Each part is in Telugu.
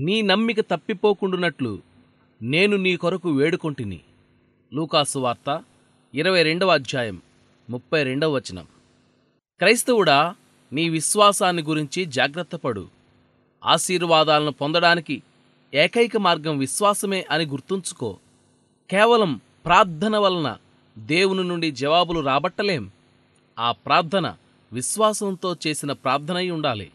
నీ నమ్మిక తప్పిపోకుండునట్లు నేను నీ కొరకు వేడుకొంటిని. లూకాసు వార్త ఇరవై రెండవ అధ్యాయం ముప్పై రెండవ వచనం. క్రైస్తవుడా నీ విశ్వాసాన్ని గురించి జాగ్రత్తపడు ఆశీర్వాదాలను పొందడానికి ఏకైక మార్గం విశ్వాసమే అని గుర్తుంచుకో. కేవలం ప్రార్థన వలన దేవుని నుండి జవాబులు రాబట్టలేం. ఆ ప్రార్థన విశ్వాసంతో చేసిన ప్రార్థనై ఉండాలి.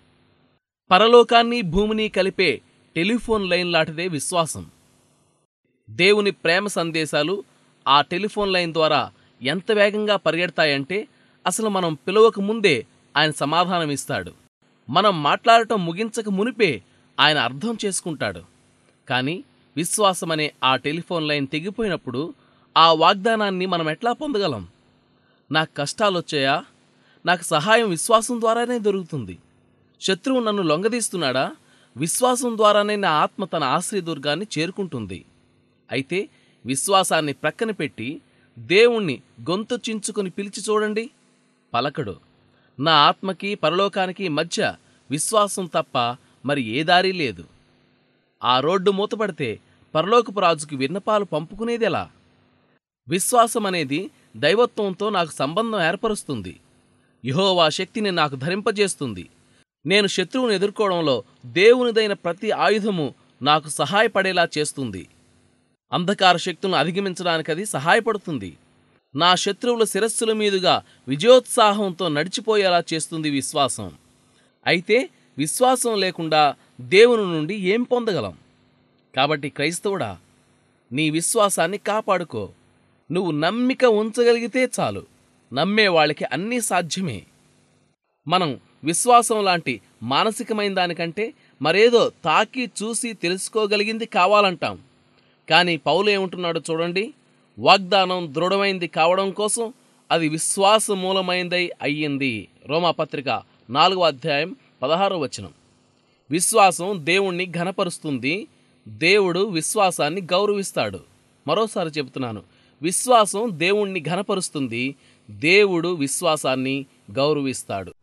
పరలోకాన్ని భూమిని కలిపే టెలిఫోన్ లైన్ లాంటిదే విశ్వాసం. దేవుని ప్రేమ సందేశాలు ఆ టెలిఫోన్ లైన్ ద్వారా ఎంత వేగంగా పరిగెడతాయంటే అసలు మనం పిలవక ముందే ఆయన సమాధానం ఇస్తాడు. మనం మాట్లాడటం ముగించక మునిపే ఆయన అర్థం చేసుకుంటాడు. కానీ విశ్వాసమనే ఆ టెలిఫోన్ లైన్ తెగిపోయినప్పుడు ఆ వాగ్దానాన్ని మనం ఎట్లా పొందగలం? నాకు కష్టాలు వచ్చాయా? నాకు సహాయం విశ్వాసం ద్వారానే దొరుకుతుంది. శత్రువు నన్ను లొంగదీస్తున్నాడా? విశ్వాసం ద్వారానే నా ఆత్మ తన ఆశ్రయదుర్గాన్ని చేరుకుంటుంది. అయితే విశ్వాసాన్ని ప్రక్కన పెట్టి దేవుణ్ణి గొంతు చించుకొని పిలిచి చూడండి. పలకడు నా ఆత్మకి పరలోకానికి మధ్య విశ్వాసం తప్ప మరి ఏ దారి లేదు. ఆ రోడ్డు మూతపడితే పరలోకపు రాజుకి విన్నపాలు పంపుకునేదెలా? విశ్వాసం అనేది దైవత్వంతో నాకు సంబంధం ఏర్పరుస్తుంది. యహోవా శక్తిని నాకు ధరింపజేస్తుంది. నేను శత్రువును ఎదుర్కోవడంలో దేవునిదైన ప్రతి ఆయుధము నాకు సహాయపడేలా చేస్తుంది. అంధకార శక్తులను అధిగమించడానికి అది సహాయపడుతుంది. నా శత్రువుల శిరస్సుల మీదుగా విజయోత్సాహంతో నడిచిపోయేలా చేస్తుంది విశ్వాసం. అయితే విశ్వాసం లేకుండా దేవుని నుండి ఏం పొందగలం? కాబట్టి క్రైస్తవుడా నీ విశ్వాసాన్ని కాపాడుకో. నువ్వు నమ్మిక ఉంచగలిగితే చాలు. నమ్మే వాళ్ళకి అన్నీ సాధ్యమే. మనం విశ్వాసం లాంటి మానసికమైన దానికంటే మరేదో తాకి చూసి తెలుసుకోగలిగింది కావాలంటాం. కానీ పౌలు ఏమంటున్నాడు చూడండి. వాగ్దానం దృఢమైంది కావడం కోసం అది విశ్వాస మూలమైందై అయ్యింది. రోమాపత్రిక నాలుగో అధ్యాయం పదహారో వచనం. విశ్వాసం దేవుణ్ణి ఘనపరుస్తుంది. దేవుడు విశ్వాసాన్ని గౌరవిస్తాడు. మరోసారి చెబుతున్నాను. విశ్వాసం దేవుణ్ణి ఘనపరుస్తుంది. దేవుడు విశ్వాసాన్ని గౌరవిస్తాడు.